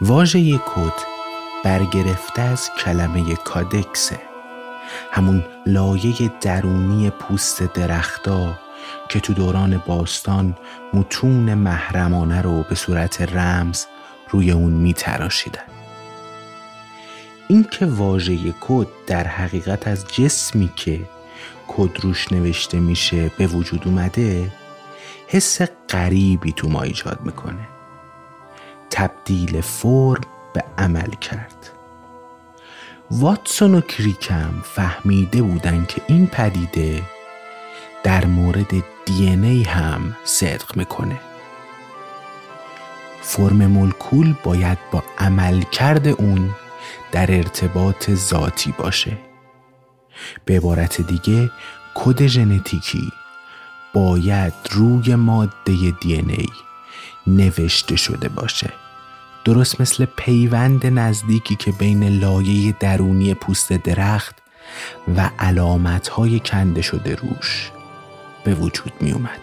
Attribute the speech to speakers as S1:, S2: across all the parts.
S1: واژه کد برگرفته از کلمه کادکسه همون لایه درونی پوست درختا که تو دوران باستان متون محرمانه رو به صورت رمز روی اون می تراشیدن. این که واژه کد در حقیقت از جسمی که کد روش نوشته میشه به وجود اومده حس غریبی تو ما ایجاد می‌کنه تبدیل فرم به عمل کرد. واتسون و کریکم فهمیده بودن که این پدیده در مورد دی ای هم صدق می‌کنه. فرم مولکول باید با عمل کرد اون در ارتباط ذاتی باشه. به عبارت دیگه کد ژنتیکی باید روی ماده دی ای نوشته شده باشه. درست مثل پیوند نزدیکی که بین لایه درونی پوست درخت و علامتهای کنده شده روش به وجود می اومد.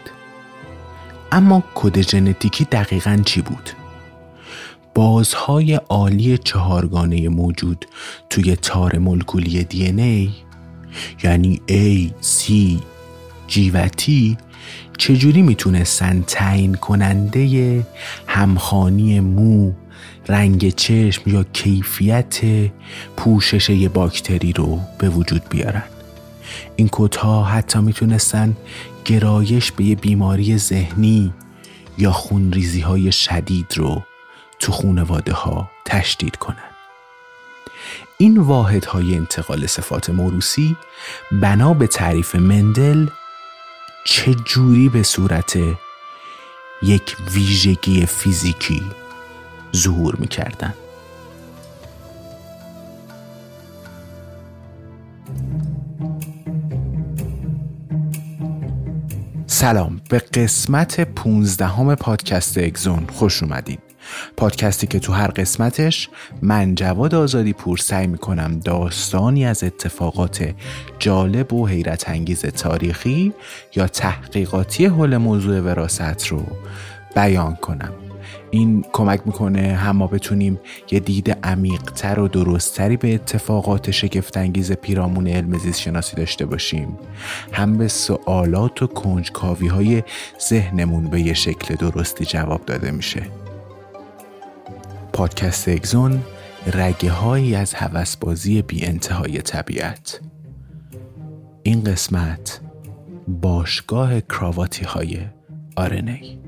S1: اما کد ژنتیکی دقیقا چی بود؟ بازهای عالی چهارگانه موجود توی تار مولکولی دی ای یعنی A, C, G و T چجوری می‌تونستن تعیین کننده همخانی مو رنگ چشم یا کیفیت پوشش یه باکتری رو به وجود بیارن. این کودها حتی می‌تونستن گرایش به یه بیماری ذهنی یا خونریزی های شدید رو تو خونواده ها تشدید کنن. این واحد های انتقال صفات موروسی بنا به تعریف مندل جوری به صورت یک ویژگی فیزیکی ظهور می‌کردن. سلام به قسمت 15 پادکست اگزون خوش اومدین. پادکستی که تو هر قسمتش من جواد آزادی پور سعی می‌کنم داستانی از اتفاقات جالب و حیرت انگیز تاریخی یا تحقیقاتی حول موضوع وراست رو بیان کنم. این کمک می‌کنه هم ما بتونیم یه دید عمیقتر و درستتری به اتفاقات شگفتانگیز پیرامون علم زیست شناسی داشته باشیم. هم به سوالات و کنجکاوی های ذهنمون به یه شکل درستی جواب داده میشه. پادکست اگزون رگه هایی از هوسبازی بی انتهای طبیعت. این قسمت باشگاه کراواتی های آرنی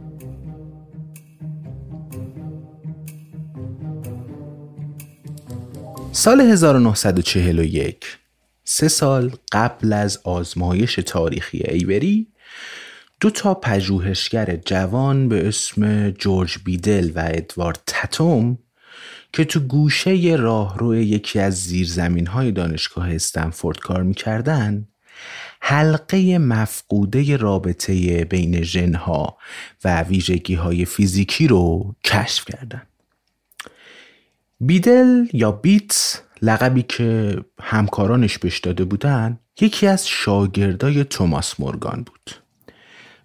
S1: سال 1941 سه سال قبل از آزمایش تاریخی ایوری دو تا پژوهشگر جوان به اسم جورج بیدل و ادوارد تتوم که تو گوشه راهرو یکی از زیرزمین های دانشگاه استنفورد کار می‌کردن حلقه مفقوده رابطه بین ژنها و ویژگی های فیزیکی رو کشف کردن. بیدل یا بیتس لقبی که همکارانش بهش داده بودن یکی از شاگردای توماس مورگان بود.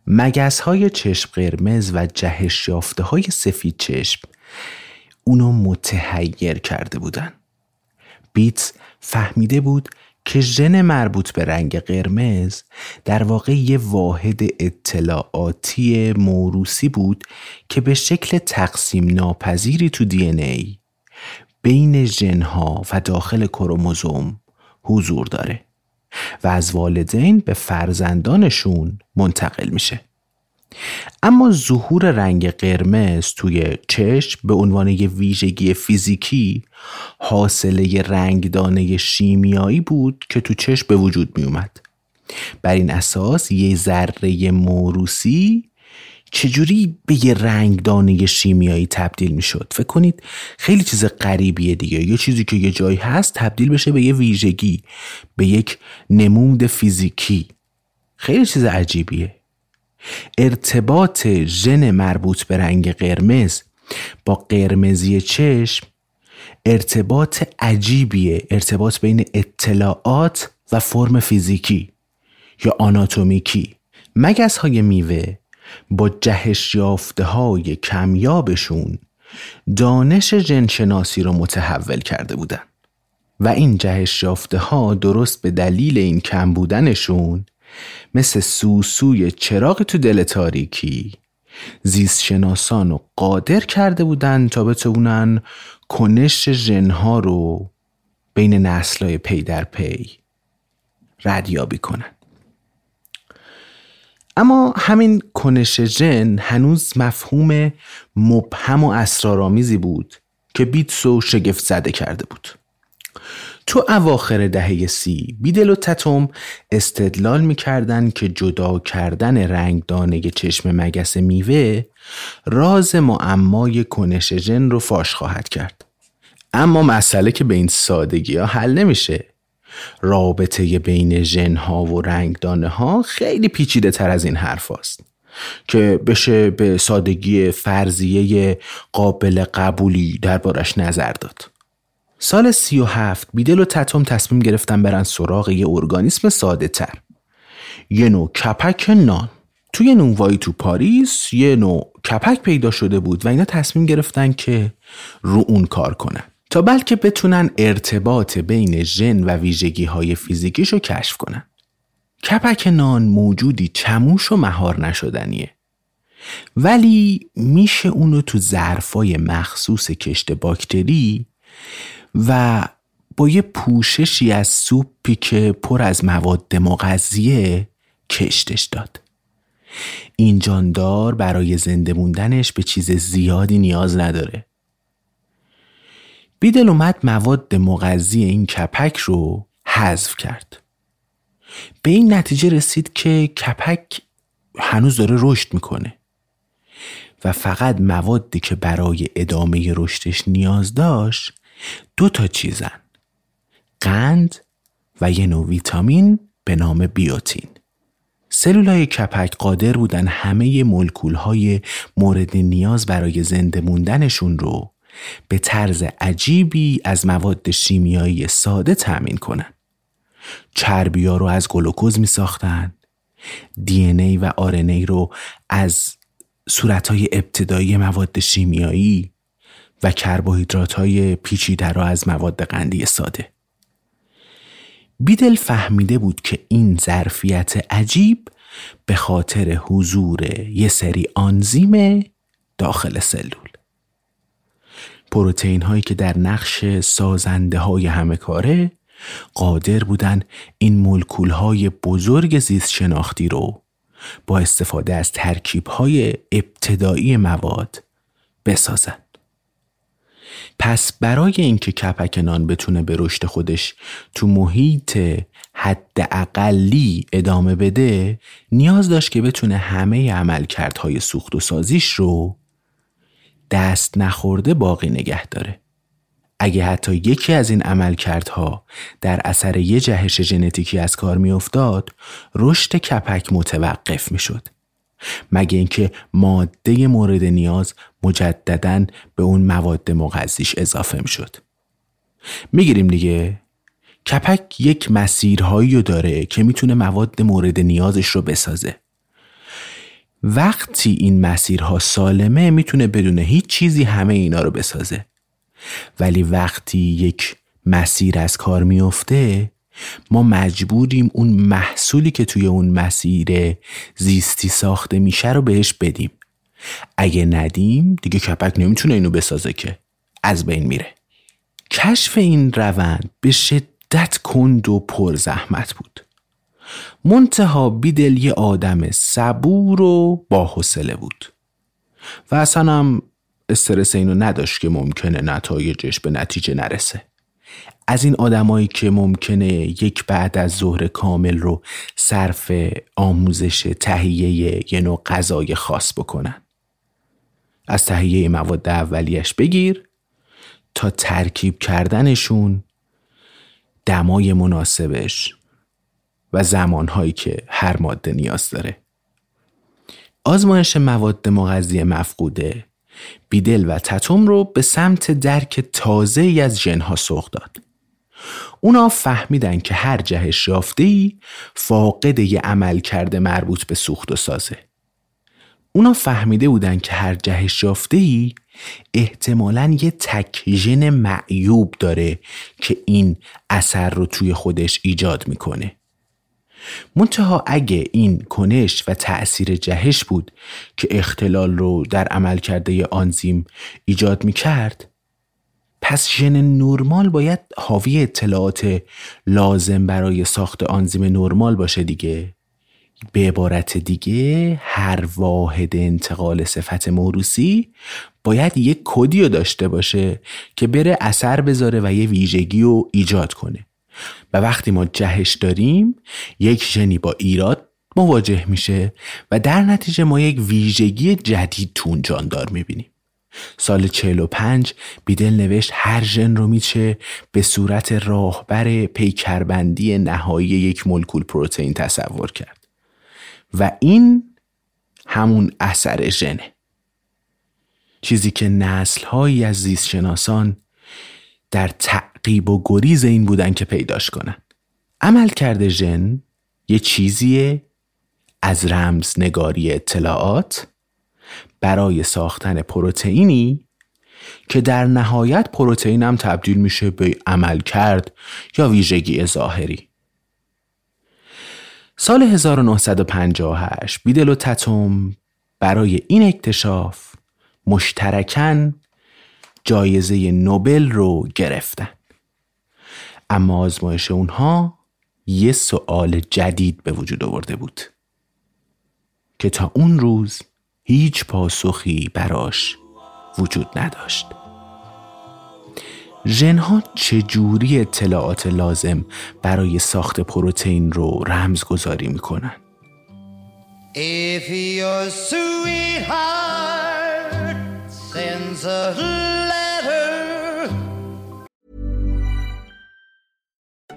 S1: مگس های چشم قرمز و جهش یافته های سفید چشم اونو متحیر کرده بودن. بیتس فهمیده بود که ژن مربوط به رنگ قرمز در واقع یه واحد اطلاعاتی موروسی بود که به شکل تقسیم ناپذیری تو دی ای بین ژنها و داخل کروموزوم حضور داره و از والدین به فرزندانشون منتقل میشه اما ظهور رنگ قرمز توی چشم به عنوان یه ویژگی فیزیکی حاصله رنگدانه شیمیایی بود که تو چشم به وجود می اومد. بر این اساس یه ذره موروسی چجوری به یه رنگدانه شیمیایی تبدیل می شد فکر کنید خیلی چیز غریبیه دیگه. یه چیزی که یه جایی هست تبدیل بشه به یه ویژگی به یک نمود فیزیکی. خیلی چیز عجیبیه. ارتباط ژن مربوط به رنگ قرمز با قرمزی چشم ارتباط عجیبیه. ارتباط بین اطلاعات و فرم فیزیکی یا آناتومیکی. مگس های میوه با جهش یافته های کمیابشون دانش جنشناسی رو متحول کرده بودن. و این جهش یافته ها درست به دلیل این کم بودنشون مثل سوسوی چراغ تو دل تاریکی زیست شناسان قادر کرده بودن تا بتونن کنش ژنها رو بین نسلهای پی در پی ردیابی کنن. اما همین کنش ژن هنوز مفهوم مبهم و اسرارآمیزی بود که بیتسو شگفت زده کرده بود. تو اواخر دهه سی بیدل و تتوم استدلال می‌کردن که جدا کردن رنگدانه چشم مگس میوه راز معمای کنش ژن رو فاش خواهد کرد. اما مسئله که به این سادگی ها حل نمیشه. رابطه بین ژن و رنگدانه ها خیلی پیچیده تر از این حرف هست. که بشه به سادگی فرضیه قابل قبولی دربارش نظر داد. سال سی و هفت بیدل و تتوم تصمیم گرفتن برن سراغ یه ارگانیسم ساده تر. یه نوع کپک نان. توی نونوایی تو پاریس یه نوع کپک پیدا شده بود و اینا تصمیم گرفتن که رو اون کار کنن. تا بلکه بتونن ارتباط بین ژن و ویژگی های فیزیکیشو کشف کنن. کپک نان موجودی چموش و مهار نشدنیه. ولی میشه اونو تو ظرفای مخصوص کشت باکتری و با یه پوششی از سوپی که پر از مواد مغذیه کشتش داد. این جاندار برای زنده موندنش به چیز زیادی نیاز نداره. بیدل اومد مواد مغذی این کپک رو حذف کرد. به این نتیجه رسید که کپک هنوز داره رشد می‌کنه و فقط موادی که برای ادامه رشدش نیاز داشت دو تا چیزن قند و یه نوع ویتامین به نام بیوتین. سلولای کپک قادر بودن همه مولکول های مورد نیاز برای زنده موندنشون رو به طرز عجیبی از مواد شیمیایی ساده تأمین کنن. چربی رو از گلوکوز می ساختن. دی ای و آر ای رو از صورت های ابتدایی مواد شیمیایی و کربوهیدرات های پیچیده را از مواد قندی ساده. بیدل فهمیده بود که این ظرفیت عجیب به خاطر حضور یه سری آنزیم داخل سلول. پروتئین هایی که در نقش سازنده های همه کاره قادر بودن این مولکول های بزرگ زیست شناختی رو با استفاده از ترکیب های ابتدایی مواد بسازند. پس برای اینکه کپک نان بتونه به رشد خودش تو محیط حد اقلی ادامه بده نیاز داشت که بتونه همه عملکردهای سوخت و سازیش رو دست نخورده باقی نگه داره. اگه حتی یکی از این عملکردها در اثر یه جهش ژنتیکی از کار میافتاد رشد کپک متوقف می‌شد. مگه اینکه ماده مورد نیاز مجددا به اون مواد مغذیش اضافه می‌شد. می‌گیریم دیگه. کپک یک مسیرهایی رو داره که می‌تونه مواد مورد نیازش رو بسازه. وقتی این مسیرها سالمه می‌تونه بدون هیچ چیزی همه اینا رو بسازه. ولی وقتی یک مسیر از کار میفته ما مجبوریم اون محصولی که توی اون مسیر زیستی ساخته میشه رو بهش بدیم. اگه ندیم دیگه کپک نمی‌تونه اینو بسازه که. از بین میره. کشف این روند به شدت کند و پر زحمت بود. منتها بیدل یه آدم صبور و با حوصله بود. و اصلا هم استرس اینو نداشت که ممکنه نتایجش به نتیجه نرسه. از این آدمایی که ممکنه یک بعد از ظهر کامل رو صرف آموزش تهیه یه نوع غذای خاص بکنن. از تهیه مواد اولیش بگیر تا ترکیب کردنشون دمای مناسبش و زمانهایی که هر ماده نیاز داره آزمایش مواد مغذی مفقوده بیدل و تتوم رو به سمت درک تازه ای از ژنها سوق داد. اونا فهمیدن که هر جهش یافته ای فاقد یه عمل کرده مربوط به سوخت و سازه. اونا فهمیده بودن که هر جهش یافته ای احتمالا یه تک ژن معیوب داره که این اثر رو توی خودش ایجاد می‌کنه. منتها اگه این کنش و تأثیر جهش بود که اختلال رو در عمل کرده آنزیم ایجاد می کرد پس ژن نرمال باید حاوی اطلاعات لازم برای ساخت آنزیم نرمال باشه دیگه. به عبارت دیگه هر واحد انتقال صفت موروسی باید یک کدی رو داشته باشه که بره اثر بذاره و یه ویژگی رو ایجاد کنه. و وقتی ما جهش داریم یک ژنی با ایراد مواجه میشه و در نتیجه ما یک ویژگی جدید تون جاندار می‌بینیم. سال 45 بیدل نوشت هر ژن رو میشه به صورت راهبر پیکربندی نهایی یک مولکول پروتئین تصور کرد. و این همون اثر ژنه. چیزی که نسلهایی از زیستشناسان در تعقیب و گریز این بودن که پیداش کنن. عمل کرده ژن یه چیزیه از رمز نگاری اطلاعات برای ساختن پروتئینی که در نهایت پروتئین هم تبدیل میشه به عمل کرد یا ویژگی ظاهری. سال 1958 بیدل و تتوم برای این اکتشاف مشترکن جایزه نوبل رو گرفتن. اما آزمایش اونها یه سوال جدید به وجود آورده بود که تا اون روز هیچ پاسخی براش وجود نداشت. ژنها چجوری اطلاعات لازم برای ساخت پروتئین رو رمزگذاری می‌کنن؟ If your sweetheart sends a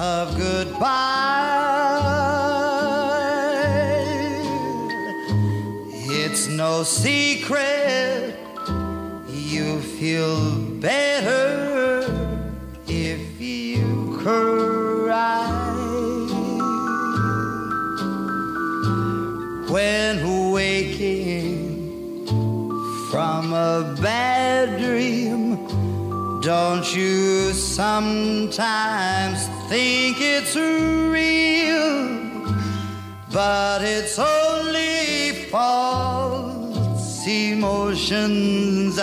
S2: Of goodbye, it's no secret you've feel better if you cry. When waking from a bad dream, don't you sometimes think it's real? But it's only false emotions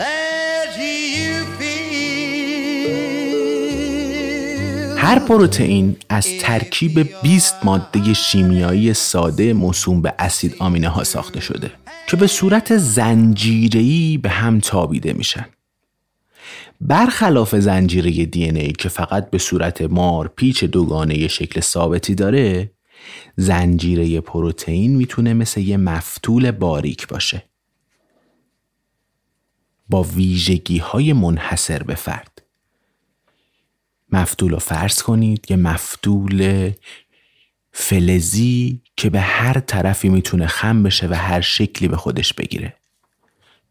S2: that you feel.
S1: هر پروتئین از ترکیب 20 ماده شیمیایی ساده موسوم به اسید آمینه ها ساخته شده که به صورت زنجیره‌ای به هم تابیده میشن. برخلاف زنجیره دی ای که فقط به صورت مار پیچ دوگانه شکل ثابتی داره زنجیره پروتئین می‌تونه مثل یه مفتول باریک باشه. با ویژگی های منحصر به فرد. مفتول رو فرض کنید یه مفتول فلزی که به هر طرفی می‌تونه خم بشه و هر شکلی به خودش بگیره.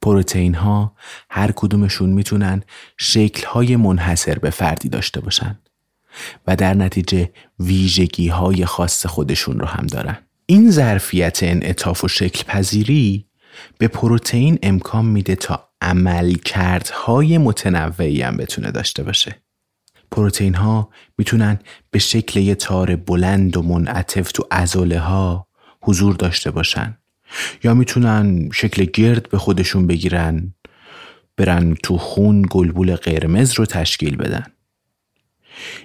S1: پروتئین ها هر کدومشون می‌تونن شکل های منحصر به فردی داشته باشن و در نتیجه ویژگی های خاص خودشون رو هم دارن. این ظرفیت انعطاف و شکل پذیری به پروتئین امکان میده تا عملکردهای متنوعی هم بتونه داشته باشه. پروتئین ها می‌تونن به شکل یه تار بلند و منعطف تو ازوله ها حضور داشته باشن. یا می‌تونن شکل گرد به خودشون بگیرن برن تو خون گلبول قرمز رو تشکیل بدن.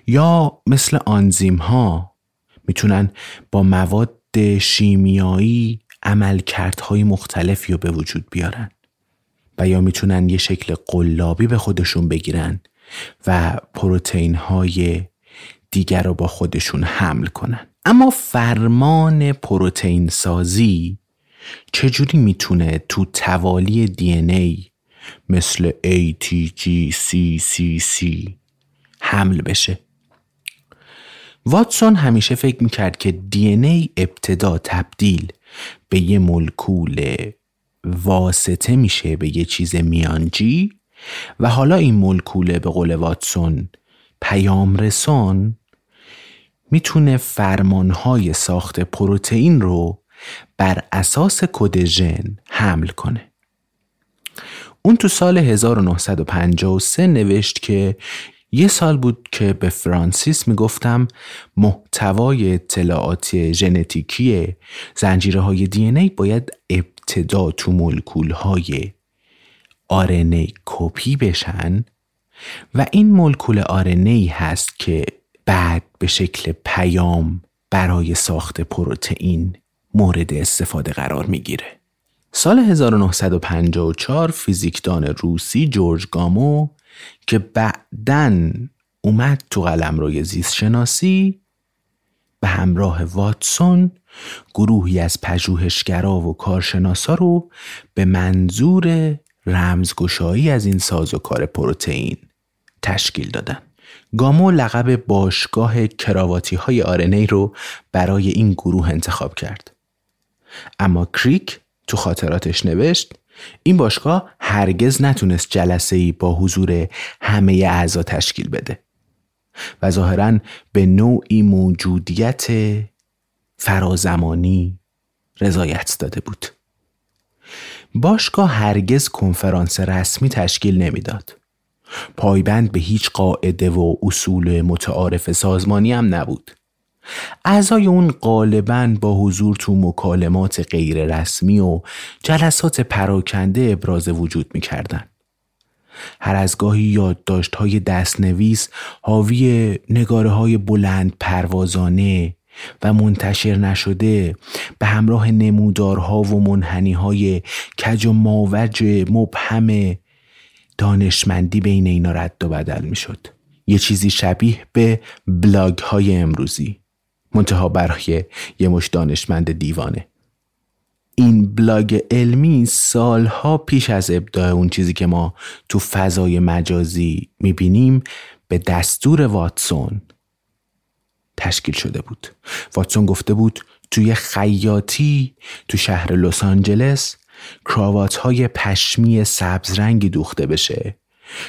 S1: یا مثل آنزیم ها می‌تونن با مواد شیمیایی عملکردهای مختلفی رو به وجود بیارن و یا می‌تونن یه شکل قلابی به خودشون بگیرن و پروتئین های دیگر رو با خودشون حمل کنن. اما فرمان پروتئین سازی چجوری می‌تونه تو توالی دی ای مثل ATGCCC حمل بشه؟ واتسون همیشه فکر می‌کرد که دی ای ابتدا تبدیل به یه مولکول واسطه میشه به یه چیز میانجی و حالا این مولکول به قول واتسون پیام رسان می‌تونه فرمانهای ساخت پروتئین رو بر اساس کد ژن حمل کنه. اون تو سال 1953 نوشت که یه سال بود که به فرانسیس می‌گفتم محتوای اطلاعاتی ژنتیکی زنجیره های دی ای باید ابتدا تو مولکول های آرنی کپی بشن و این مولکول آرنی هست که بعد به شکل پیام برای ساخت پروتئین مورد استفاده قرار می‌گیره. سال 1954 فیزیکدان روسی جورج گامو که بعدن اومد تو قلم روی زیست شناسی به همراه واتسون گروهی از پژوهشگرا و کارشناسا رو به منظور رمزگشایی از این سازوکار پروتئین تشکیل دادن. گامو لقب باشگاه کراواتی های آرنی رو برای این گروه انتخاب کرد. اما کریک تو خاطراتش نوشت این باشگاه هرگز نتونست جلسه ای با حضور همه اعضا تشکیل بده و ظاهرا به نوعی موجودیت فرازمانی رضایت داده بود. باشگاه هرگز کنفرانس رسمی تشکیل نمی‌داد. پایبند به هیچ قاعده و اصول متعارف سازمانی هم نبود. اعضای اون غالبا با حضور تو مکالمات غیر رسمی و جلسات پراکنده ابراز وجود می‌کردن. هر از گاهی یادداشت های دستنویس حاوی نگاره های بلند پروازانه و منتشر نشده به همراه نمودارها و منحنی های کج و ماوج مبهم دانشمندی بین اینا رد و بدل می. یه چیزی شبیه به بلاگ های امروزی منتها برای یه مشت دانشمند دیوانه این بلاگ علمی سالها پیش از ابداع اون چیزی که ما تو فضای مجازی می‌بینیم به دستور واتسون تشکیل شده بود واتسون گفته بود توی خیاطی تو شهر لس آنجلس کراوات های پشمی سبز رنگی دوخته بشه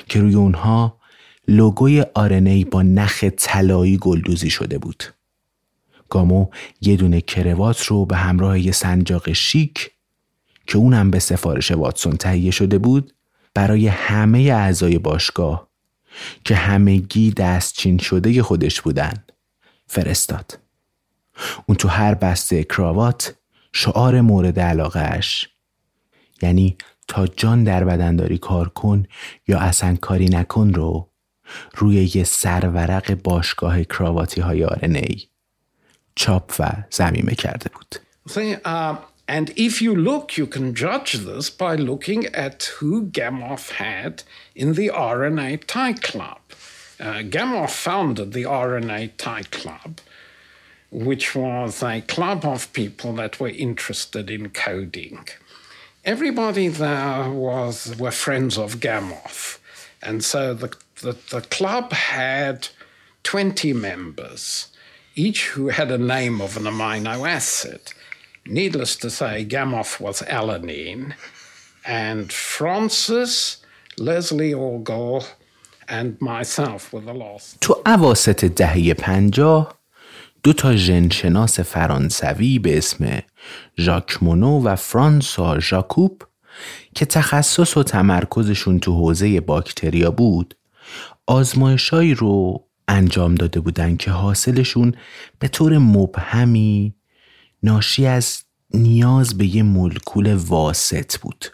S1: که روی اونها لوگوی آرنی با نخ طلایی گلدوزی شده بود. گامو یه دونه کروات رو به همراه یه سنجاق شیک که اونم به سفارش واتسون تهیه شده بود برای همه اعضای باشگاه که همگی دستچین شده خودش بودن فرستاد. اون تو هر بسته کراوات شعار مورد علاقهش یعنی تا جان در بدنداری کار کن یا اصلا کاری نکن رو روی یه سرورق باشگاه کراواتی های آرنی چاپ و زمیمه کرده بود.
S3: And if you look, you can judge this by looking at who Gamow had in the RNA Thai Club. Uh, Gamow founded the RNA Thai Club, which was a club of people that were interested in coding. Everybody there was were friends of Gamow, and so the, the, the club had 20 members, each who had a name of an amino acid. Needless to say, Gamow was alanine, and Francis, Leslie Orgall, and myself were the last.
S1: تو اواسط دهه پنجاه دو تا ژنشناس فرانسوی به اسم ژاک مونو و فرانسوا ژاکوب که تخصص و تمرکزشون تو حوزه باکتریا بود آزمایشایی رو انجام داده بودن که حاصلشون به طور مبهمی ناشی از نیاز به یه مولکول واسط بود.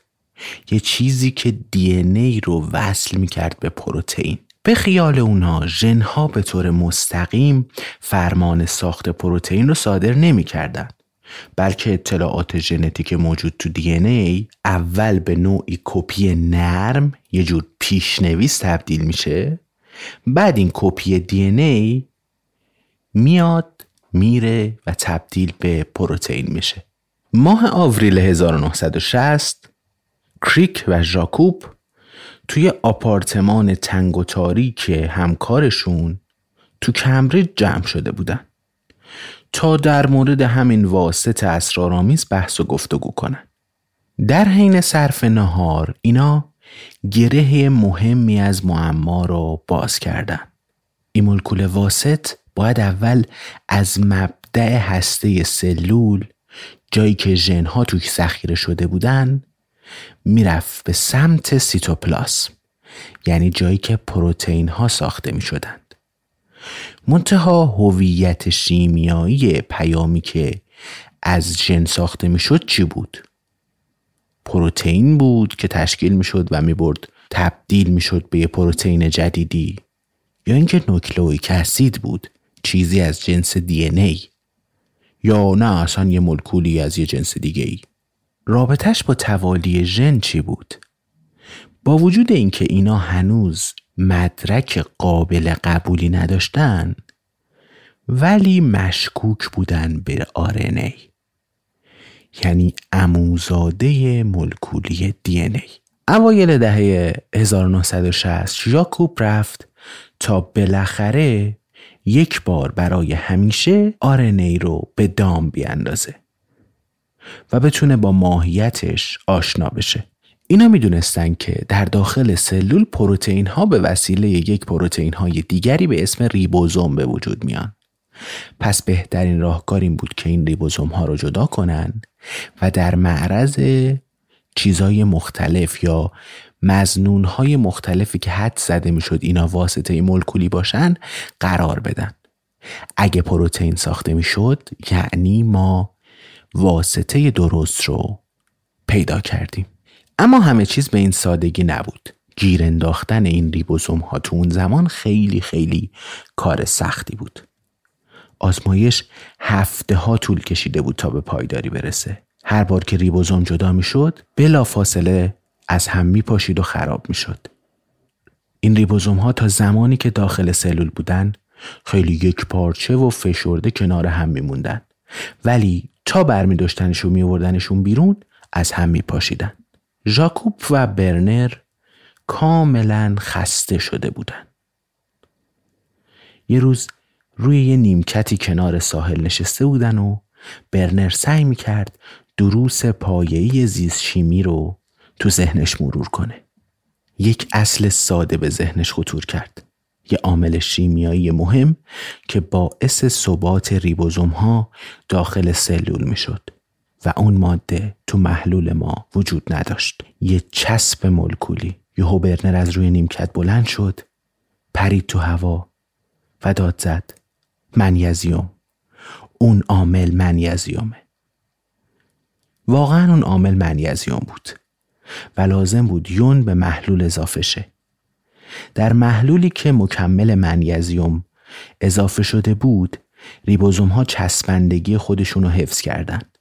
S1: یه چیزی که دی ای رو وصل می‌کرد به پروتئین. به خیال اونا ژنها به طور مستقیم فرمان ساخت پروتئین رو صادر نمی‌کردن. بلکه اطلاعات ژنتیک موجود تو DNA اول به نوعی کپی نرم یه جور پیشنویس تبدیل میشه. بعد این کپی DNA میاد میره و تبدیل به پروتئین میشه. ماه آوریل 1960 کریک و ژاکوب توی آپارتمان تنگ و تاریک همکارشون تو کمبریج جمع شده بودن. تا در مورد همین واسط اسرارآمیز بحث و گفتگو کنن. در حین صرف نهار اینا گره مهمی از معما رو باز کردن این مولکول واسط باید اول از مبدع هسته سلول جایی که ژنها توی ذخیره شده بودن می‌رفت به سمت سیتوپلاسم یعنی جایی که پروتئین ها ساخته می شدند. منتها هویت شیمیایی پیامی که از ژن ساخته می شد چی بود؟ پروتئین بود که تشکیل می شد و می برد تبدیل می شد به یه پروتئین جدیدی. یا اینکه نوکلئویک اسید بود چیزی از جنس دی ای. یا نه اصلا یه مولکولی از یه جنس دیگه ای رابطش با توالی ژن چی بود؟ با وجود اینکه اینا هنوز مدرک قابل قبولی نداشتن ولی مشکوک بودن به آرنی یعنی اموزاده مولکولی دی ای. اوایل دهه 1960 ژاکوب رفت تا بالاخره یک بار برای همیشه آرنی رو به دام بیاندازه و بتونه با ماهیتش آشنا بشه. اینا می‌دونستن که در داخل سلول پروتئین ها به وسیله یک پروتئین های دیگری به اسم ریبوزوم به وجود میان. پس بهترین راهکار این بود که این ریبوزوم ها رو جدا کنن و در معرض چیزای مختلف یا مزنون های مختلفی که حد زده می‌شد اینا واسطه مولکولی باشن قرار بدن. اگه پروتئین ساخته می‌شد یعنی ما واسطه درست رو پیدا کردیم. اما همه چیز به این سادگی نبود. گیر انداختن این ریبوزوم ها تو اون زمان خیلی خیلی کار سختی بود. آزمایش هفته ها طول کشیده بود تا به پایداری برسه هر بار که ریبوزوم جدا می شد بلا فاصله از هم می پاشید و خراب می شد. این ریبوزوم ها تا زمانی که داخل سلول بودن خیلی یک پارچه و فشرده کنار هم می موندن. ولی تا برمی داشتنش و می بیرون از هم می پاشیدن. ژاکوب و برنر کاملا خسته شده بودن. یه روز روی یه نیمکتی کنار ساحل نشسته بودن و برنر سعی می کرد دروس پایه‌ای زیست شیمی رو تو ذهنش مرور کنه. یک اصل ساده به ذهنش خطور کرد. یه عامل شیمیایی مهم که باعث ثبات ریبوزوم ها داخل سلول می شد و اون ماده تو محلول ما وجود نداشت. یه چسب مولکولی. یهو برنر از روی نیمکت بلند شد پرید تو هوا و داد زد منیزیوم اون عامل منیزیومه واقعا اون عامل منیزیوم بود و لازم بود یون به محلول اضافه شه در محلولی که مکمل منیزیوم اضافه شده بود ریبوزوم ها چسبندگی خودشون رو حفظ کردند.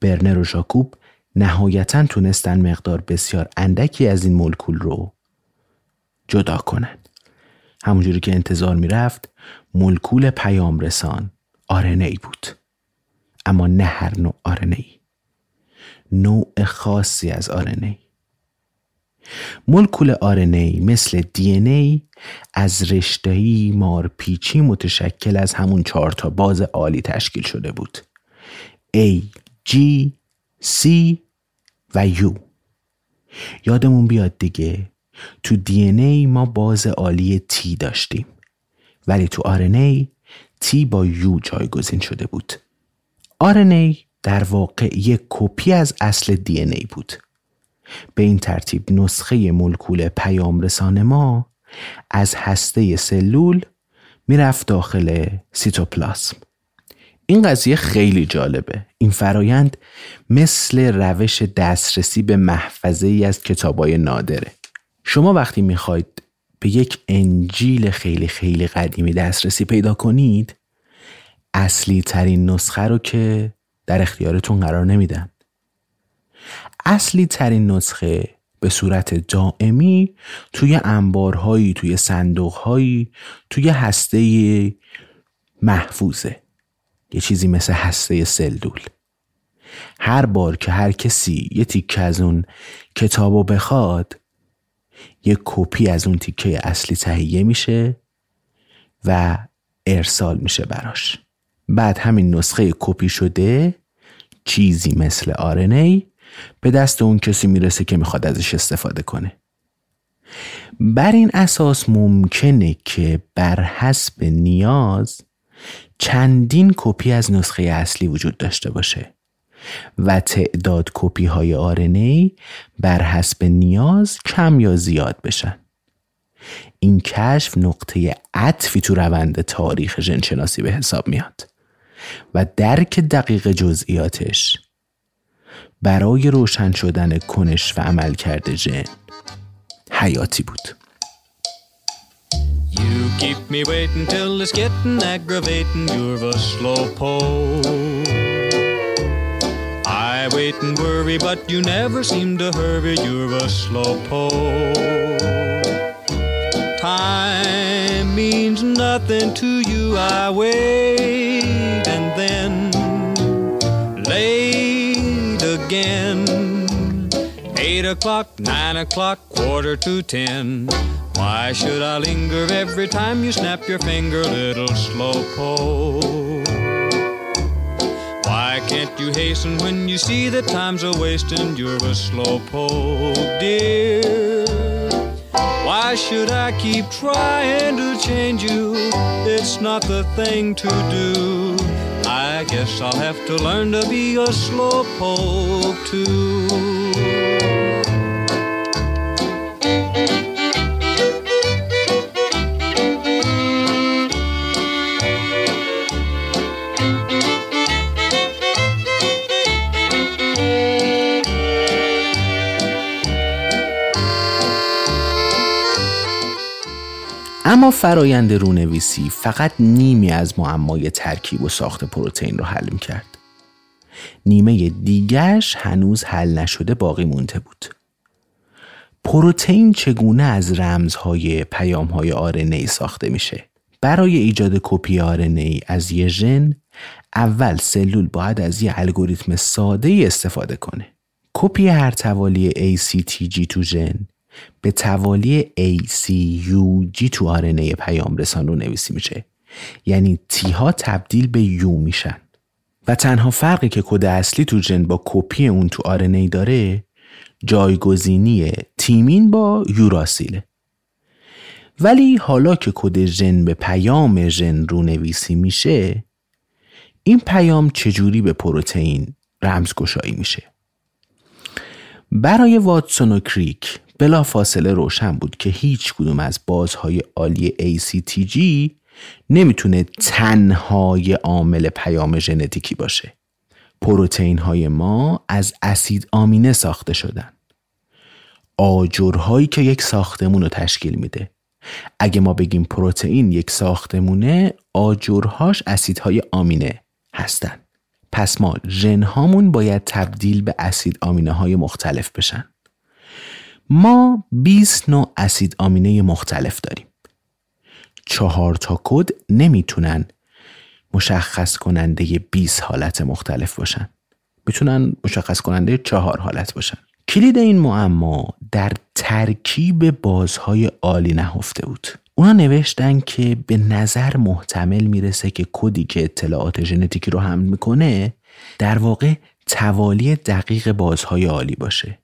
S1: برنر و ژاکوب نهایتا تونستن مقدار بسیار اندکی از این مولکول رو جدا کنند. همونجوری که انتظار می‌رفت مولکول پیام رسان آرنی بود. اما نه هر نوع آرنی. نوع خاصی از آرنی. مولکول آرنی مثل دی ای از رشتهی مارپیچی متشکل از همون چهار تا باز عالی تشکیل شده بود. A, G, C و U یادمون بیاد دیگه تو دی ای ما باز عالی T داشتیم ولی تو RNA T با U جایگزین شده بود. RNA در واقع یک کپی از اصل دی ای بود. به این ترتیب نسخه مولکول پیام رسان ما از هسته سلول می‌رفت داخل سیتوپلاسم این قضیه خیلی جالبه این فرایند مثل روش دسترسی به محفظه ای از کتابای نادره شما وقتی می‌خواید به یک انجیل خیلی خیلی قدیمی دسترسی پیدا کنید اصلی ترین نسخه رو که در اختیارتون قرار نمیدن. اصلی ترین نسخه به صورت دائمی توی انبارهایی توی صندوقهایی توی هسته محفوظه. یه چیزی مثل هسته سلول. هر بار که هر کسی یه تیکه از اون کتابو بخواد یه کپی از اون تیکه اصلی تهیه میشه و ارسال میشه براش. بعد همین نسخه کپی شده چیزی مثل آرنی به دست اون کسی می‌رسه که می‌خواد ازش استفاده کنه. بر این اساس ممکنه که بر حسب نیاز چندین کپی از نسخه اصلی وجود داشته باشه. و تعداد کپی های آرنی بر حسب نیاز کم یا زیاد بشن این کشف نقطه عطفی تو روند تاریخ ژنشناسی به حساب میاد و درک دقیق جزئیاتش برای روشن شدن کنش و عملکرد ژن حیاتی بود
S4: You keep me waiting till it's getting aggravating. You're a slow. I wait and worry, but you never seem to hurry. You're a slow pole. Time means nothing to you. I wait and then late again. Eight o'clock, nine o'clock, quarter to ten. Why should I linger every time you snap your finger, little slow slowpoke? Why can't you hasten when you see that time's a wasting? You're a slowpoke, dear. Why should I keep trying to change you? It's not the thing to do. I guess I'll have to learn to be a slowpoke too.
S1: اما فرایند رونویسی فقط نیمی از معمای ترکیب و ساخت پروتئین رو حل کرد. نیمه دیگرش هنوز حل نشده باقی مونده بود. پروتئین چگونه از رمزهای پیامهای آرنی ساخته میشه؟ برای ایجاد کپی آرنی از یه ژن اول سلول باید از یه الگوریتم ساده استفاده کنه. کپی هر توالی ACTG تو ژن به توالی ACUG تو RNA پیام رسان رو نویسی میشه. یعنی T ها تبدیل به U میشن. و تنها فرقی که کد اصلی تو ژن با کپی اون تو RNA داره جایگزینی تیمین با یوراسیله. ولی حالا که کد ژن به پیام ژن رونویسی میشه این پیام چجوری به پروتئین رمزگشایی میشه؟ برای واتسون و کریک بلا فاصله روشن بود که هیچ کدوم از بازهای عالی ACTG نمی‌تونه تنهای عامل پیام ژنتیکی باشه. پروتئین های ما از اسید آمینه ساخته شدن. آجرهایی که یک ساختمون رو تشکیل میده. اگه ما بگیم پروتئین یک ساختمونه آجرهاش اسیدهای آمینه هستن. پس ما ژن باید تبدیل به اسید آمینه های مختلف بشن. ما 20 نوع اسید آمینه مختلف داریم. چهار تا کد نمی‌تونن مشخص کننده 20 حالت مختلف باشن. می‌تونن مشخص کننده چهار حالت باشن. کلید این معما در ترکیب بازهای عالی نهفته بود. اونا نوشتن که به نظر محتمل می‌رسه که کدی که اطلاعات ژنتیکی رو حمل می‌کنه در واقع توالی دقیق بازهای عالی باشه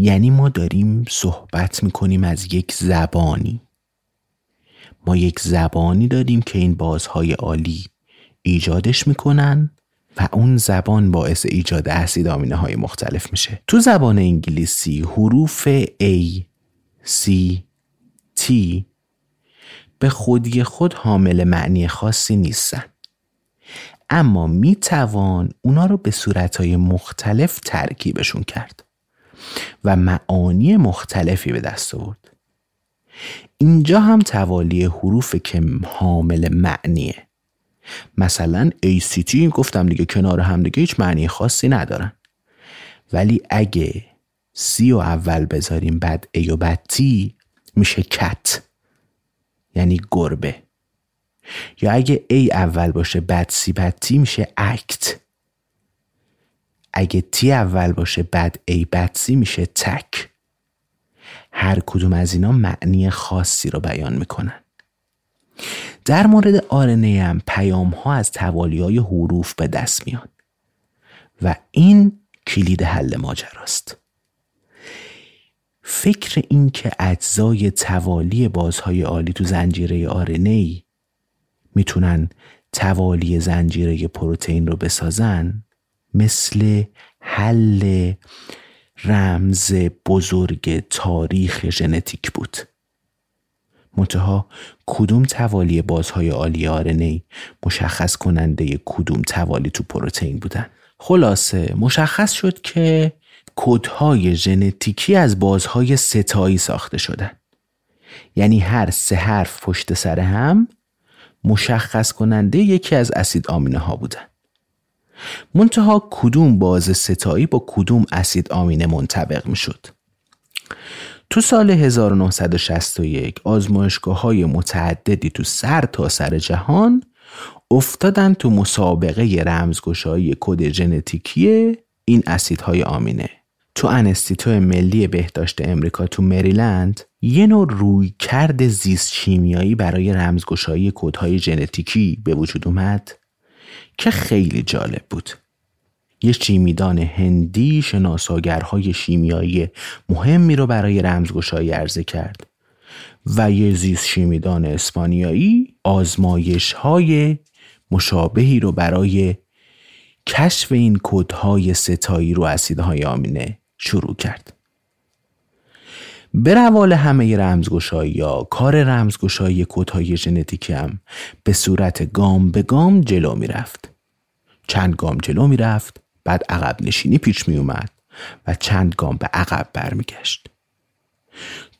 S1: یعنی ما داریم صحبت می‌کنیم از یک زبانی. ما یک زبانی داریم که این بازهای عالی ایجادش می‌کنن و اون زبان باعث ایجاد اسید آمینه های مختلف میشه. تو زبان انگلیسی حروف A, C, T به خودی خود حامل معنی خاصی نیستن. اما می توان اونا رو به صورتهای مختلف ترکیبشون کرد. و معانی مختلفی به دست آورد. اینجا هم توالی حروف که حامل معنیه. مثلا ACT گفتم دیگه کنار هم دیگه هیچ معنی خاصی ندارن. ولی اگه سی و اول بذاریم بعد A و بعد T میشه کت یعنی گربه. یا اگه A اول باشه بعد سی بعد تی میشه اکت اگه تی اول باشه بعد A بعد سی میشه تک. هر کدوم از اینا معنی خاصی رو بیان می‌کنن. در مورد آرنه هم پیام ها از توالی های حروف به دست میان و این کلید حل ماجراست. فکر این که اجزای توالی بازهای عالی تو زنجیره آرنه ای می‌تونن توالی زنجیره پروتئین رو بسازن مثل حل رمز بزرگ تاریخ ژنتیک بود. منتها کدوم توالی بازهای عالی آرنی مشخص کننده کدوم توالی تو پروتئین بودن؟ خلاصه مشخص شد که کودهای ژنتیکی از بازهای ستایی ساخته شدن. یعنی هر سه حرف پشت سر هم مشخص کننده یکی از اسید آمینه ها بودن. منتها کدوم باز ستایی با کدوم اسید آمینه منطبق می شد تو سال 1961 آزمایشگاه های متعددی تو سر تا سر جهان افتادن تو مسابقه رمزگشایی کد ژنتیکی این اسیدهای آمینه. تو انستیتو ملی بهداشت امریکا تو مریلند یه نوع روی کرد زیست شیمیایی برای رمزگشایی کودهای ژنتیکی به وجود اومد. که خیلی جالب بود. یه شیمیدان هندی شناساگرهای شیمیایی مهمی رو برای رمزگشایی عرضه کرد و یه زیست شیمیدان اسپانیایی آزمایش های مشابهی رو برای کشف این کودهای ستایی رو اسیدهای آمینه شروع کرد. به روال همه رمزگشایی یا کار رمزگشایی کودهای ژنتیکی هم به صورت گام به گام جلو می رفت. چند گام جلو می رفت بعد عقب نشینی پیش می اومد و چند گام به عقب برمیگشت.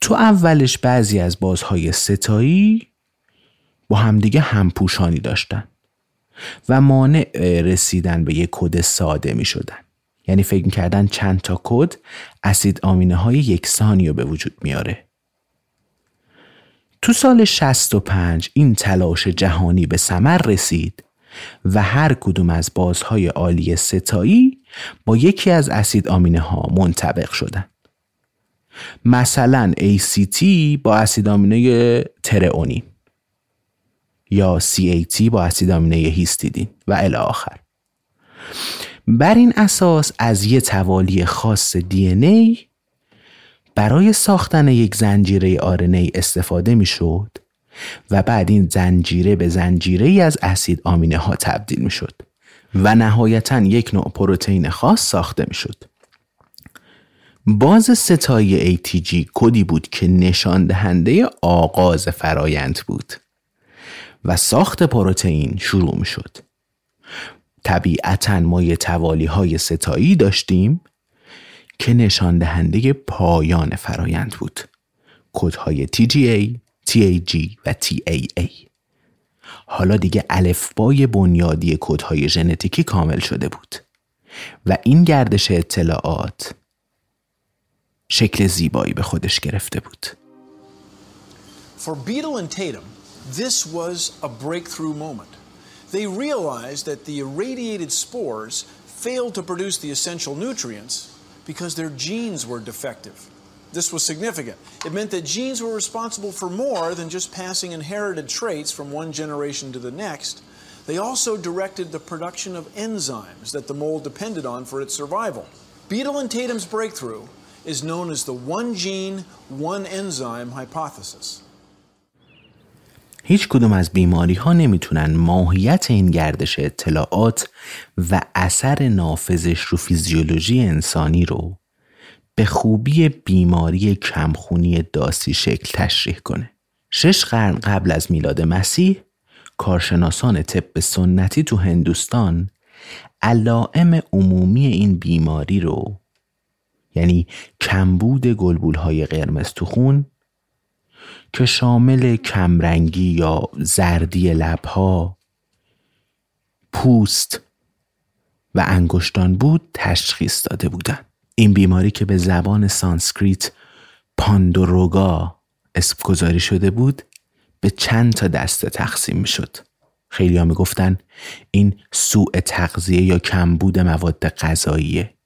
S1: تو اولش بعضی از بازهای ستایی با همدیگه همپوشانی داشتن و مانع رسیدن به یک کد ساده می شدن. یعنی فکر کردن چند تا کد اسید آمینه های یکسانی رو به وجود میاره. تو سال 65 این تلاش جهانی به ثمر رسید و هر کدوم از بازهای عالی ستایی با یکی از اسید آمینه ها منطبق شدن. مثلا ACT با اسید آمینه ترئونین یا CAT با اسید آمینه هیستیدین و الی آخر بر این اساس از یه توالی خاص دی برای ساختن یک زنجیره آرنی استفاده می شد و بعد این زنجیره به زنجیره ای از اسید آمینه ها تبدیل می شد و نهایتا یک نوع پروتئین خاص ساخته می شد. باز ستای ATG کدی بود که نشان دهنده آغاز فرایند بود و ساخت پروتئین شروع می شد. طبیعتا ما یه توالی های ستایی داشتیم که نشان دهنده پایان فرایند بود. کدهای TGA، TAG و TAA. حالا دیگه الفبای بنیادی کدهای ژنتیکی کامل شده بود و این گردش اطلاعات شکل زیبایی به خودش گرفته بود.
S5: For Beetle and Tatum, this was a breakthrough moment. They realized that the irradiated spores failed to produce the essential nutrients because their genes were defective. This was significant. It meant that genes were responsible for more than just passing inherited traits from one generation to the next. They also directed the production of enzymes that the mold depended on for its survival. Beetle and Tatum's breakthrough is known as the one gene, one enzyme hypothesis.
S1: هیچ کدوم از بیماری ها نمی‌تونن ماهیت این گردش اطلاعات و اثر نافذش رو فیزیولوژی انسانی رو به خوبی بیماری کمخونی داسی شکل تشریح کنه. شش قرن قبل از میلاد مسیح کارشناسان طب سنتی تو هندوستان علائم عمومی این بیماری رو یعنی کمبود گلبول های قرمز تو خون که شامل کمرنگی یا زردی لبها پوست و انگشتان بود تشخیص داده بودند. این بیماری که به زبان سانسکریت پاندوروگا اسم گذاری شده بود به چند تا دسته تقسیم می شد. خیلی ها می گفتن این سوء تغذیه یا کمبود مواد غذاییه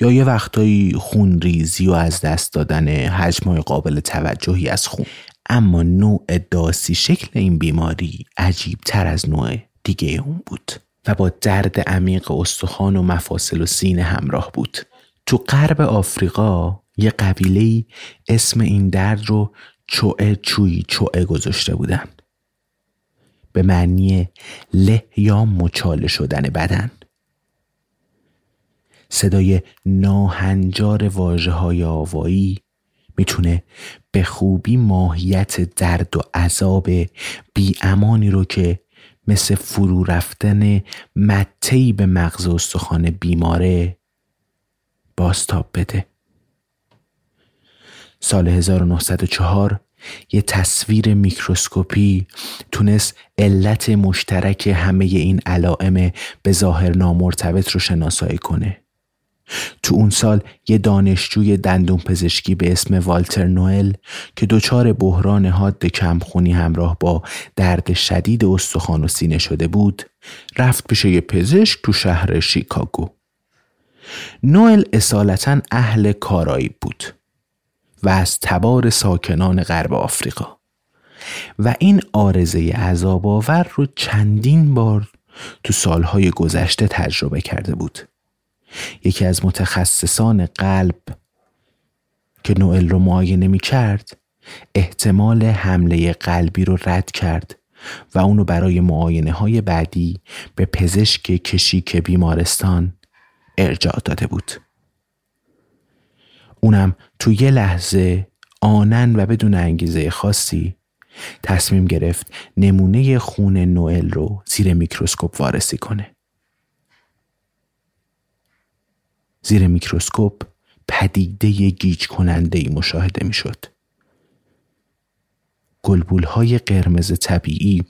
S1: یا یه وقتایی خون ریزی و از دست دادن حجمای قابل توجهی از خون. اما نوع داسی شکل این بیماری عجیب تر از نوع دیگه اون بود و با درد عمیق استخوان و مفاصل و سینه همراه بود. تو غرب آفریقا یه قبیله اسم این درد رو چوعه چوی چوعه گذاشته بودن. به معنی له یا مچاله شدن بدن. صدای ناهنجار واجه های آوایی می‌تونه به خوبی ماهیت درد و عذاب بی امانی رو که مثل فرو رفتن متهی به مغز استخوان بیماره باستاب بده. سال 1904 یه تصویر میکروسکوپی تونست علت مشترک همه این علائم به ظاهر نامرتبط رو شناسایی کنه. تو اون سال یه دانشجوی دندون پزشکی به اسم والتر نوئل که دچار بحران حاد کمخونی همراه با درد شدید استخوان و سینه شده بود رفت پیش یه پزشک تو شهر شیکاگو. نوئل اصالتا اهل کارایی بود و از تبار ساکنان غرب آفریقا. و این آرزه عذاب آور رو چندین بار تو سالهای گذشته تجربه کرده بود. یکی از متخصصان قلب که نوئل رو معاینه می کرد احتمال حمله قلبی رو رد کرد و اونو برای معاینه های بعدی به پزشک کشیک بیمارستان ارجاع داده بود. اونم تو یه لحظه آنن و بدون انگیزه خاصی تصمیم گرفت نمونه خون نوئل رو زیر میکروسکوپ وارسی کنه. زیر میکروسکوپ پدیده گیج کننده ای مشاهده می شد. گلبول های قرمز طبیعی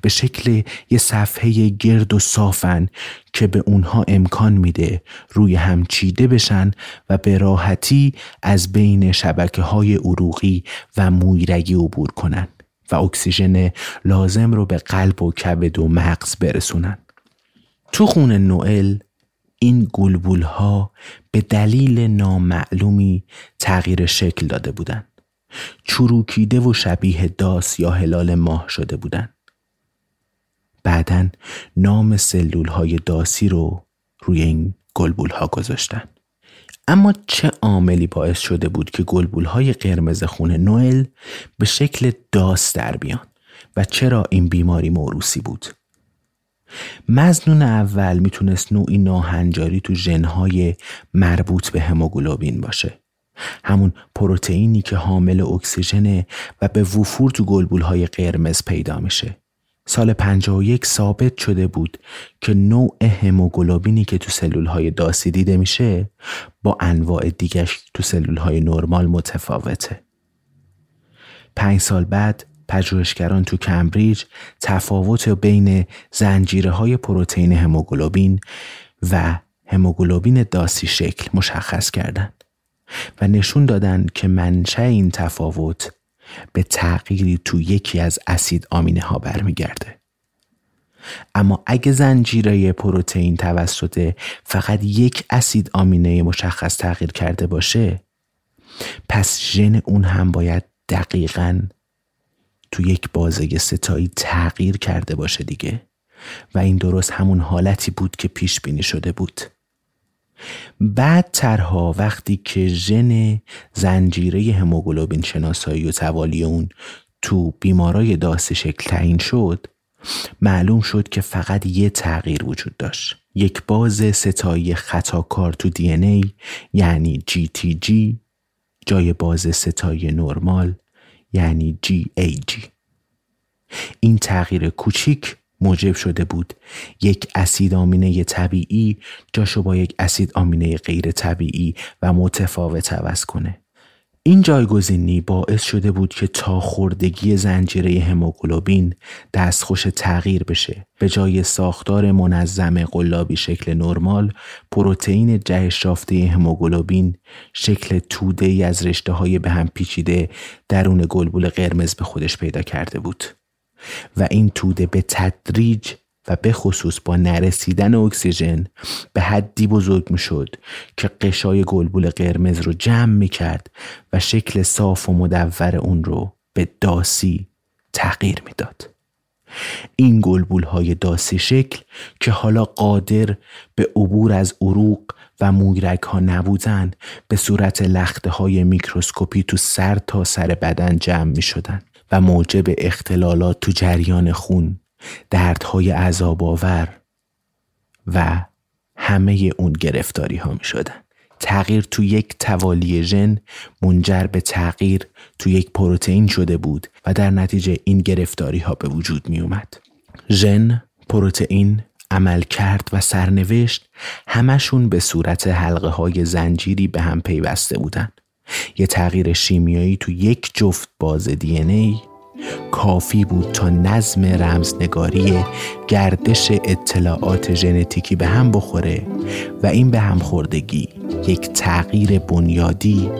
S1: به شکل یه صفحه گرد و صافن که به اونها امکان میده روی هم چیده بشن و به راحتی از بین شبکه های عروقی و مویرگی عبور کنن و اکسیژن لازم رو به قلب و کبد و مغز برسونن. تو خون نوئل این گلبول ها به دلیل نامعلومی تغییر شکل داده بودند. چروکیده و شبیه داس یا هلال ماه شده بودند. بعدا نام سلول های داسی رو روی این گلبول ها گذاشتن اما چه عاملی باعث شده بود که گلبول های قرمز خون نوئل به شکل داس در بیان و چرا این بیماری موروسی بود مزنون اول می‌تونست نوعی ناهنجاری تو ژنهای مربوط به هموگلوبین باشه همون پروتئینی که حامل اکسیژن و به وفور تو گلبول های قرمز پیدا میشه سال 51 ثابت شده بود که نوع هموگلوبینی که تو سلول های داسی دیده میشه با انواع دیگش تو سلول های نرمال متفاوته. پنج سال بعد پژوهشگران تو کمبریج تفاوت بین زنجیره های پروتئین هموگلوبین و هموگلوبین داسی شکل مشخص کردند و نشون دادند که منشأ این تفاوت به تغییری تو یکی از اسید آمینه ها برمیگرده. اما اگه زنجیره پروتئین توسط فقط یک اسید آمینه مشخص تغییر کرده باشه پس ژن اون هم باید دقیقا تو یک بازه ستایی تغییر کرده باشه دیگه. و این درست همون حالتی بود که پیش بینی شده بود. بعد ترها وقتی که ژن زنجیره هموگلوبین شناسایی و توالی اون تو بیمارای داست شکل تعیین شد معلوم شد که فقط یه تغییر وجود داشت. یک باز ستایی خطاکار تو دی ای یعنی GTG جای باز ستایی نرمال یعنی GAG این تغییر کوچیک موجب شده بود یک اسید آمینه طبیعی جاشو با یک اسید آمینه غیر طبیعی و متفاوت عوض کنه. این جایگزینی باعث شده بود که تا خوردگی زنجیره هموگلوبین دستخوش تغییر بشه. به جای ساختار منظم قلابی شکل نرمال پروتئین جهش رافته هموگلوبین شکل توده ای از رشته های به هم پیچیده درون گلبول قرمز به خودش پیدا کرده بود و این توده به تدریج و به خصوص با نرسیدن اکسیژن به حدی بزرگ می شد که قشای گلبول قرمز رو جمع می کرد و شکل صاف و مدور اون رو به داسی تغییر می‌داد. این گلبول های داسی شکل که حالا قادر به عبور از عروق و مویرک ها نبودن به صورت لخته های میکروسکوپی تو سر تا سر بدن جمع می شدن. و موجب اختلالات تو جریان خون دردهای عذاب آور و همه اون گرفتاری ها می شدن. تغییر تو یک توالی ژن منجر به تغییر تو یک پروتئین شده بود و در نتیجه این گرفتاری ها به وجود می اومد. ژن، پروتئین، عمل کرد و سرنوشت همشون به صورت حلقه های زنجیری به هم پیوسته بودند. یه تغییر شیمیایی تو یک جفت باز دی ای کافی بود تا نظم رمزنگاری گردش اطلاعات ژنتیکی به هم بخوره و این به هم خوردگی یک تغییر بنیادی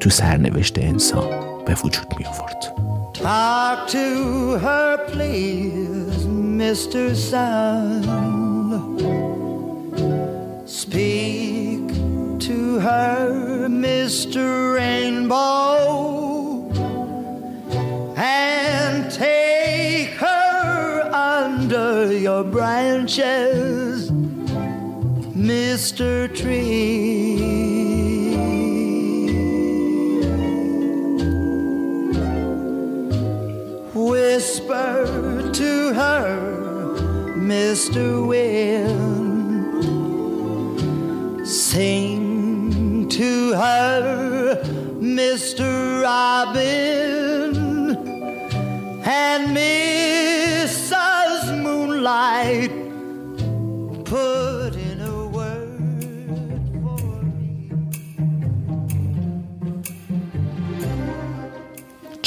S1: تو سرنوشت انسان به وجود می آورد. Talk to her please, Mr. Sun. Speak to her, Mr. Rainbow. And take her under your branches, Mr. Tree. Whisper to her, Mr. Wind. Sing to her, Mr.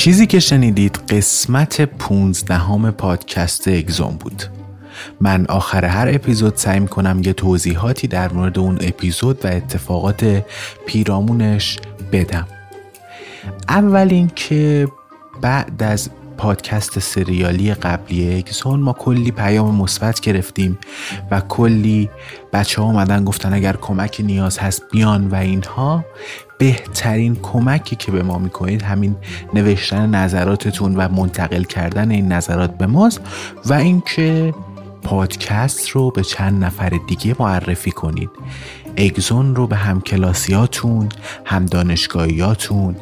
S1: چیزی که شنیدید قسمت پونزدهم پادکست اگزون بود. من آخر هر اپیزود سعی کنم یه توضیحاتی در مورد اون اپیزود و اتفاقات پیرامونش بدم. اول اینکه بعد از پادکست سریالی قبلی اکسون ما کلی پیام مثبت گرفتیم و کلی بچه ها اومدن گفتن اگر کمک نیاز هست بیان و اینها. بهترین کمکی که به ما می‌کنید همین نوشتن نظراتتون و منتقل کردن این نظرات به ماست و اینکه پادکست رو به چند نفر دیگه معرفی کنید. اگزون رو به همکلاسیاتون هم دانشگاهیاتون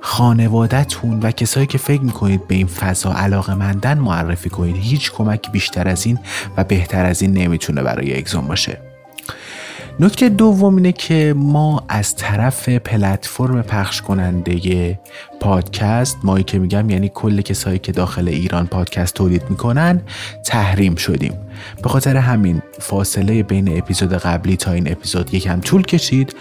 S1: خانوادهتون و کسایی که فکر می‌کنید به این فضا علاقه مندن معرفی کنید. هیچ کمک بیشتر از این و بهتر از این نمی‌تونه برای اگزون باشه. نکته دوم اینه که ما از طرف پلتفرم پخش کننده پادکست مایی که میگم یعنی کل کسایی که داخل ایران پادکست تولید می‌کنن تحریم شدیم. به خاطر همین فاصله بین اپیزود قبلی تا این اپیزود یکم طول کشید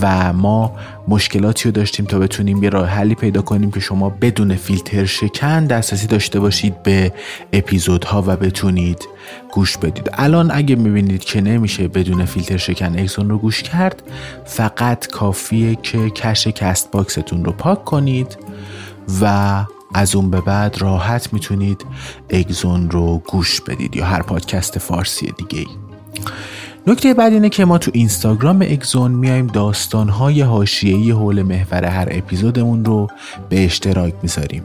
S1: و ما مشکلاتی رو داشتیم تا بتونیم یه راه حلی پیدا کنیم که شما بدون فیلتر شکن دسترسی داشته باشید به اپیزودها و بتونید گوش بدید. الان اگه می‌بینید که نمیشه بدون فیلتر شکن اگزون رو گوش کرد فقط کافیه که کش Castbox تون رو پاک کنید و از اون به بعد راحت می‌تونید اگزون رو گوش بدید یا هر پادکست فارسی دیگه ای. نکته بعد اینه که ما تو اینستاگرام اگزون میایم داستانهای حاشیه‌ای حول محور هر اپیزودمون رو به اشتراک می‌ذاریم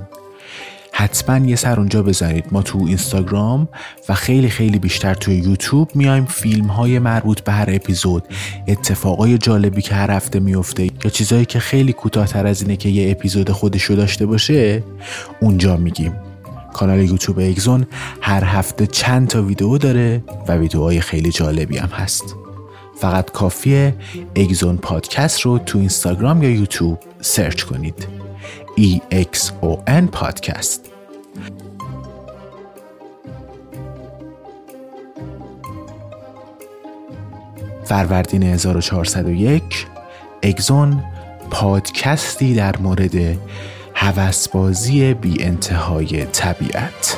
S1: حتما یه سر اونجا بزنید ما تو اینستاگرام و خیلی خیلی بیشتر تو یوتیوب میایم فیلم های مربوط به هر اپیزود. اتفاقای جالبی که هر هفته میفته یا چیزایی که خیلی کوتاهتر از اینه که یه اپیزود خودشو داشته باشه اونجا میگیم. کانال یوتیوب اگزون هر هفته چند تا ویدیو داره و ویدیوهای خیلی جالبی هم هست. فقط کافیه اگزون پادکست رو تو اینستاگرام یا یوتیوب سرچ کنید. EXON پادکست فروردین 1401 اگزون پادکستی در مورد هوسبازی بی انتهای طبیعت.